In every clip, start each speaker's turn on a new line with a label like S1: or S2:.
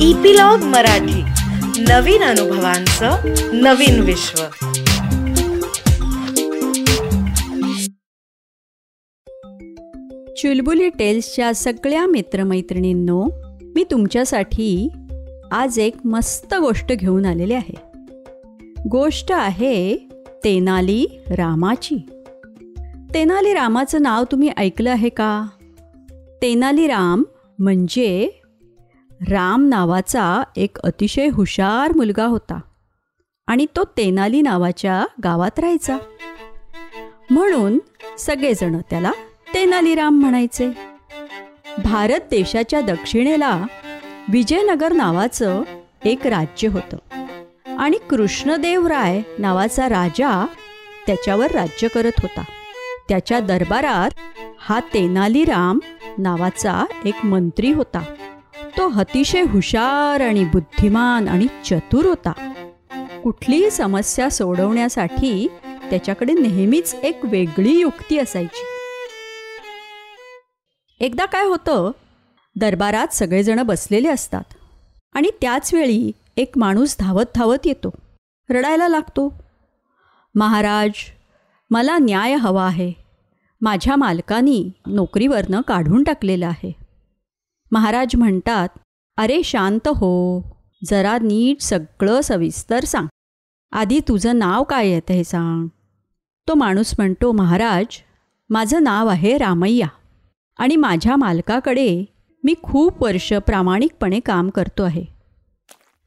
S1: Epilogue Marathi. नवीन अनुभवांचं नवीन विश्व.
S2: चुलबुली टेल्सच्या सगळ्या मित्रमैत्रिणींनो मी तुमच्यासाठी आज एक मस्त गोष्ट घेऊन आलेले आहे. गोष्ट आहे तेनाली रामाची. तेनाली रामाचं नाव तुम्ही ऐकलं आहे का? तेनाली राम म्हणजे राम नावाचा एक अतिशय हुशार मुलगा होता आणि तो तेनाली नावाच्या गावात राहायचा. म्हणून सगळेजण त्याला तेनालीराम म्हणायचे. भारत देशाच्या दक्षिणेला विजयनगर नावाचं एक राज्य होतं आणि कृष्णदेवराय नावाचा राजा त्याच्यावर राज्य करत होता. त्याच्या दरबारात हा तेनालीराम नावाचा एक मंत्री होता. तो अतिशय हुशार आणि बुद्धिमान आणि चतुर होता. कुठलीही समस्या सोडवण्यासाठी त्याच्याकडे नेहमीच एक वेगळी युक्ती असायची. एकदा काय होतं दरबारात सगळेजण बसलेले असतात आणि त्याच वेळी एक माणूस धावत धावत येतो. रडायला लागतो. महाराज मला न्याय हवा आहे. माझ्या मालकानी नोकरीवरनं काढून टाकलेलं आहे. महाराज म्हणतात अरे शांत हो जरा नीट सगळं सविस्तर सांग. आधी तुझं नाव काय येतं हे सांग. तो माणूस म्हणतो महाराज माझं नाव आहे रामय्या आणि माझ्या मालकाकडे मी खूप वर्ष प्रामाणिकपणे काम करतो आहे.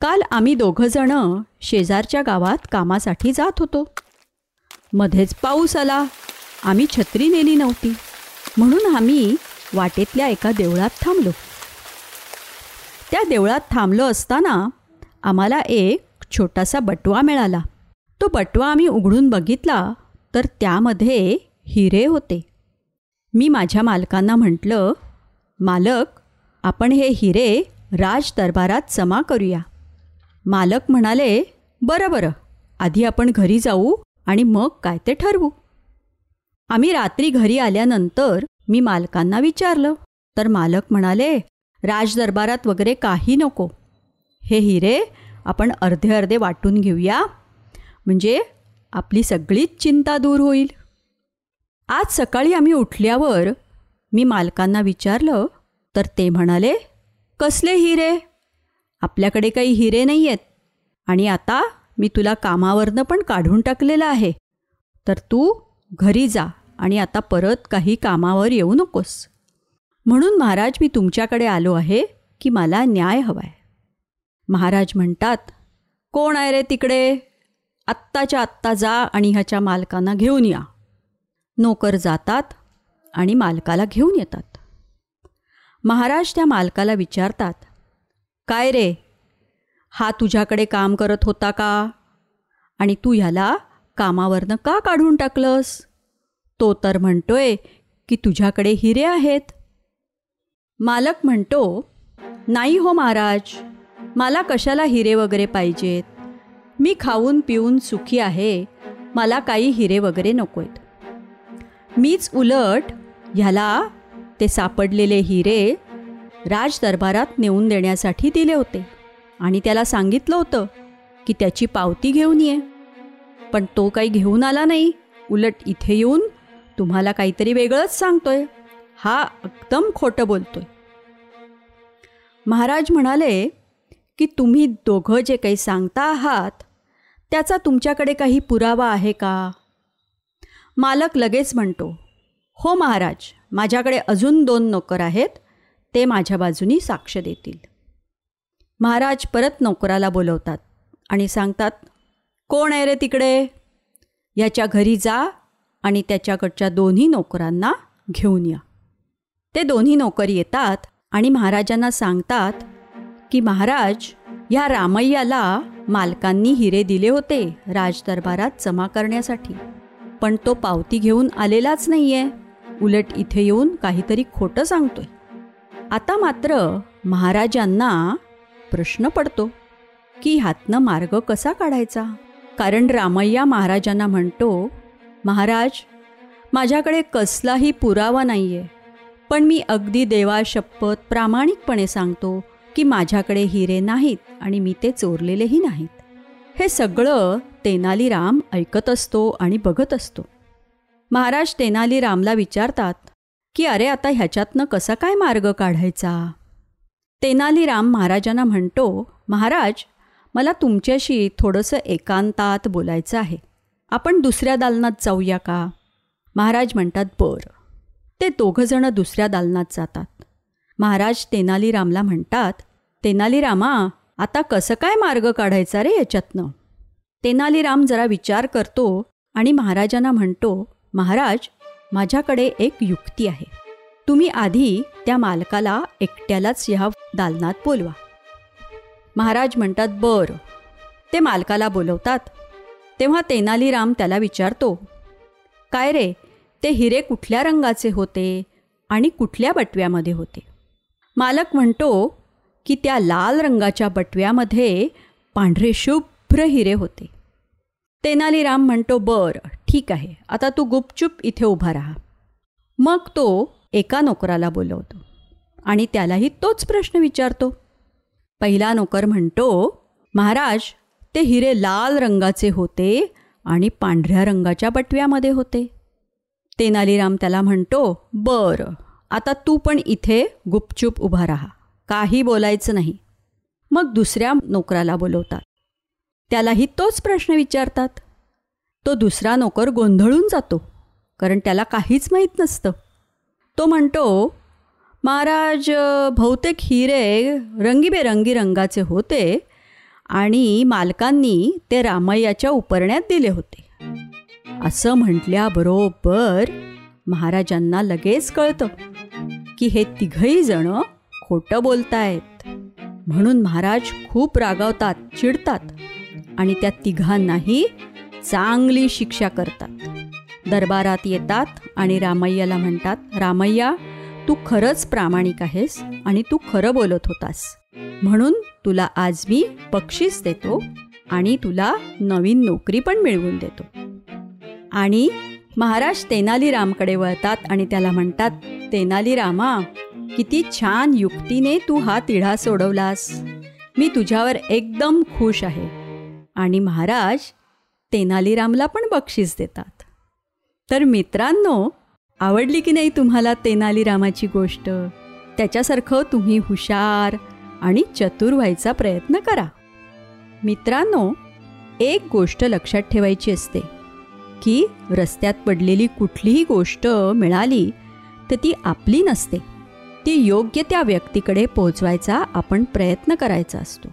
S2: काल आम्ही दोघंजणं शेजारच्या गावात कामासाठी जात होतो. मध्येच पाऊस आला. आम्ही छत्री नेली नव्हती. म्हणून आम्ही वाटेतल्या एका देवळात थांबलो. त्या देवळात थांबलो असताना आम्हाला एक छोटासा बटवा मिळाला. तो बटवा आम्ही उघडून बघितला तर त्यामध्ये हिरे होते. मी माझ्या मालकांना म्हटलं मालक आपण हे हिरे राज दरबारात जमा करूया. मालक म्हणाले बरं बरं आधी आपण घरी जाऊ आणि मग काय ते ठरवू. आम्ही रात्री घरी आल्यानंतर मी मालकांना विचारलं तर मालक म्हणाले राजदरबारात वगैरे काही नको. हे हिरे आपण अर्धे अर्धे वाटून घेऊया. म्हणजे आपली सगळीच चिंता दूर होईल. आज सकाळी आम्ही उठल्यावर मी मालकांना विचारलं तर ते म्हणाले कसले हिरे? आपल्याकडे काही हिरे नाही आहेत आणि आता मी तुला कामावरनं पण काढून टाकलेलं आहे. तर तू घरी जा आणि आता परत काही कामावर येऊ नकोस. म्हणून महाराज मी तुमच्याकडे आलो आहे की मला न्याय हवा आहे महाराज म्हणतात कोण आहे रे तिकडे? आत्ताच्या आत्ता जा आणि ह्याच्या मालकांना घेऊन या. नोकर जातात आणि मालकाला घेऊन येतात. महाराज त्या मालकाला विचारतात काय रे? हा तुझ्याकडे काम करत होता का? आणि तू ह्याला कामावरनं का काढून टाकलंस? तो तर म्हणतोय की तुझ्याकडे हिरे आहेत. मालक म्हणतो नाही हो महाराज मला कशाला हिरे वगैरे पाहिजेत? मी खाऊन पिऊन सुखी आहे मला काही हिरे वगैरे नको आहेत मीच उलट ह्याला ते सापडलेले हिरे राज दरबारात नेऊन देण्यासाठी दिले होते आणि त्याला सांगितलं होतं की त्याची पावती घेऊन ये. पण तो काही घेऊन आला नाही. उलट इथे येऊन तुम्हाला काहीतरी वेगळंच सांगतोय. हा एकदम खोटं बोलतोय. महाराज म्हणाले की तुम्ही दोघं जे काही सांगता आहात त्याचा तुमच्याकडे काही पुरावा आहे का? मालक लगेच म्हणतो हो महाराज माझ्याकडे अजून दोन नोकर आहेत ते माझ्या बाजूनी साक्ष देतील. महाराज परत नोकराला बोलवतात आणि सांगतात कोण आहे रे तिकडे? याच्या घरी जा आणि त्याच्याकडच्या दोन्ही नोकरांना घेऊन या. ते दोन्ही नोकर येतात आणि महाराजांना सांगतात की महाराज ह्या रामय्याला मालकांनी हिरे दिले होते राजदरबारात जमा करण्यासाठी. पण तो पावती घेऊन आलेलाच नाही आहे उलट इथे येऊन काहीतरी खोटं सांगतोय. आता मात्र महाराजांना प्रश्न पडतो की ह्यातनं मार्ग कसा काढायचा? कारण रामय्या महाराजांना म्हणतो महाराज माझ्याकडे कसलाही पुरावा नाही आहे पण मी अगदी देवा शपथ प्रामाणिकपणे सांगतो की की माझ्याकडे हिरे नाहीत आणि मी ते चोरलेलेही नाहीत. हे सगळं तेनालीराम ऐकत असतो आणि बघत असतो. महाराज तेनालीरामला विचारतात की अरे आता ह्याच्यातनं कसा काय मार्ग काढायचा? तेनालीराम महाराजांना म्हणतो महाराज मला तुमच्याशी थोडंसं एकांतात बोलायचं आहे. आपण दुसऱ्या दालनात जाऊया का? महाराज म्हणतात बरं. ते दोघंजणं दुसऱ्या दालनात जातात. महाराज तेनालीरामला म्हणतात तेनालीरामा आता कसं काय मार्ग काढायचा रे याच्यातनं? तेनालीराम जरा विचार करतो आणि महाराजांना म्हणतो महाराज माझ्याकडे एक युक्ती आहे. तुम्ही आधी त्या मालकाला एकट्यालाच ह्या दालनात बोलवा. महाराज म्हणतात बरं. ते मालकाला बोलवतात. तेव्हा तेनालीराम त्याला विचारतो काय रे ते हिरे कुठल्या रंगाचे होते आणि कुठल्या बटव्यामध्ये होते? मालक म्हणतो की त्या लाल रंगाच्या बटव्यामध्ये पांढरे शुभ्र हिरे होते. तेनालीराम म्हणतो बरं ठीक आहे आता तू गुपचूप इथे उभा राहा. मग तो एका नोकराला बोलवतो आणि त्यालाही तोच प्रश्न विचारतो. पहिला नोकर म्हणतो महाराज ते हिरे लाल रंगाचे होते आणि पांढऱ्या रंगाच्या बटव्यामध्ये होते. तेनालीराम त्याला म्हणतो बरं आता तू पण इथे गुपचूप उभा राहा. काही बोलायचं नाही. मग दुसऱ्या नोकराला बोलवतात. त्यालाही तोच प्रश्न विचारतात. तो दुसरा नोकर गोंधळून जातो कारण त्याला काहीच माहीत नसतं. तो म्हणतो महाराज बहुतेक हिरे रंगीबेरंगी रंगाचे होते आणि मालकांनी ते रामय्याच्या उपरण्यात दिले होते. असं म्हटल्याबरोबर महाराजांना लगेच कळतं की हे तिघही जण खोटं बोलतायत. म्हणून महाराज खूप रागावतात चिडतात आणि त्या तिघांनाही चांगली शिक्षा करतात. दरबारात येतात आणि रामय्याला म्हणतात रामय्या तू खरंच प्रामाणिक आहेस आणि तू खरं बोलत होतास. म्हणून तुला आज मी बक्षीस देतो आणि तुला नवीन नोकरी पण मिळवून देतो. आणि महाराज तेनालीरामकडे वळतात आणि त्याला म्हणतात तेनालीरामा किती छान युक्तीने तू हा तिढा सोडवलास. मी तुझ्यावर एकदम खुश आहे. आणि महाराज तेनालीरामला पण बक्षीस देतात. तर मित्रांनो आवडली की नाही तुम्हाला तेनालीरामाची गोष्ट? त्याच्यासारखं तुम्ही हुशार आणि चतुर व्हायचा प्रयत्न करा. मित्रांनो एक गोष्ट लक्षात ठेवायची असते. की रस्त्यात पडलेली कुठलीही गोष्ट मिळाली तर ती आपली नसते. ती योग्य त्या व्यक्तीकडे पोहोचवायचा आपण प्रयत्न करायचा असतो.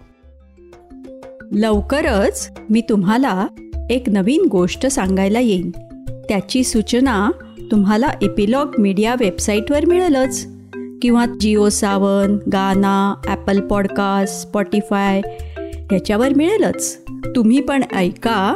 S2: लवकरच मी तुम्हाला एक नवीन गोष्ट सांगायला येईन. त्याची सूचना तुम्हाला एपिलॉग मीडिया वेबसाईटवर मिळेलच. किंवा जिओ सावन गाना ॲपल पॉडकास्ट स्पॉटीफाय ह्याच्यावर मिळेलच. तुम्ही पण ऐका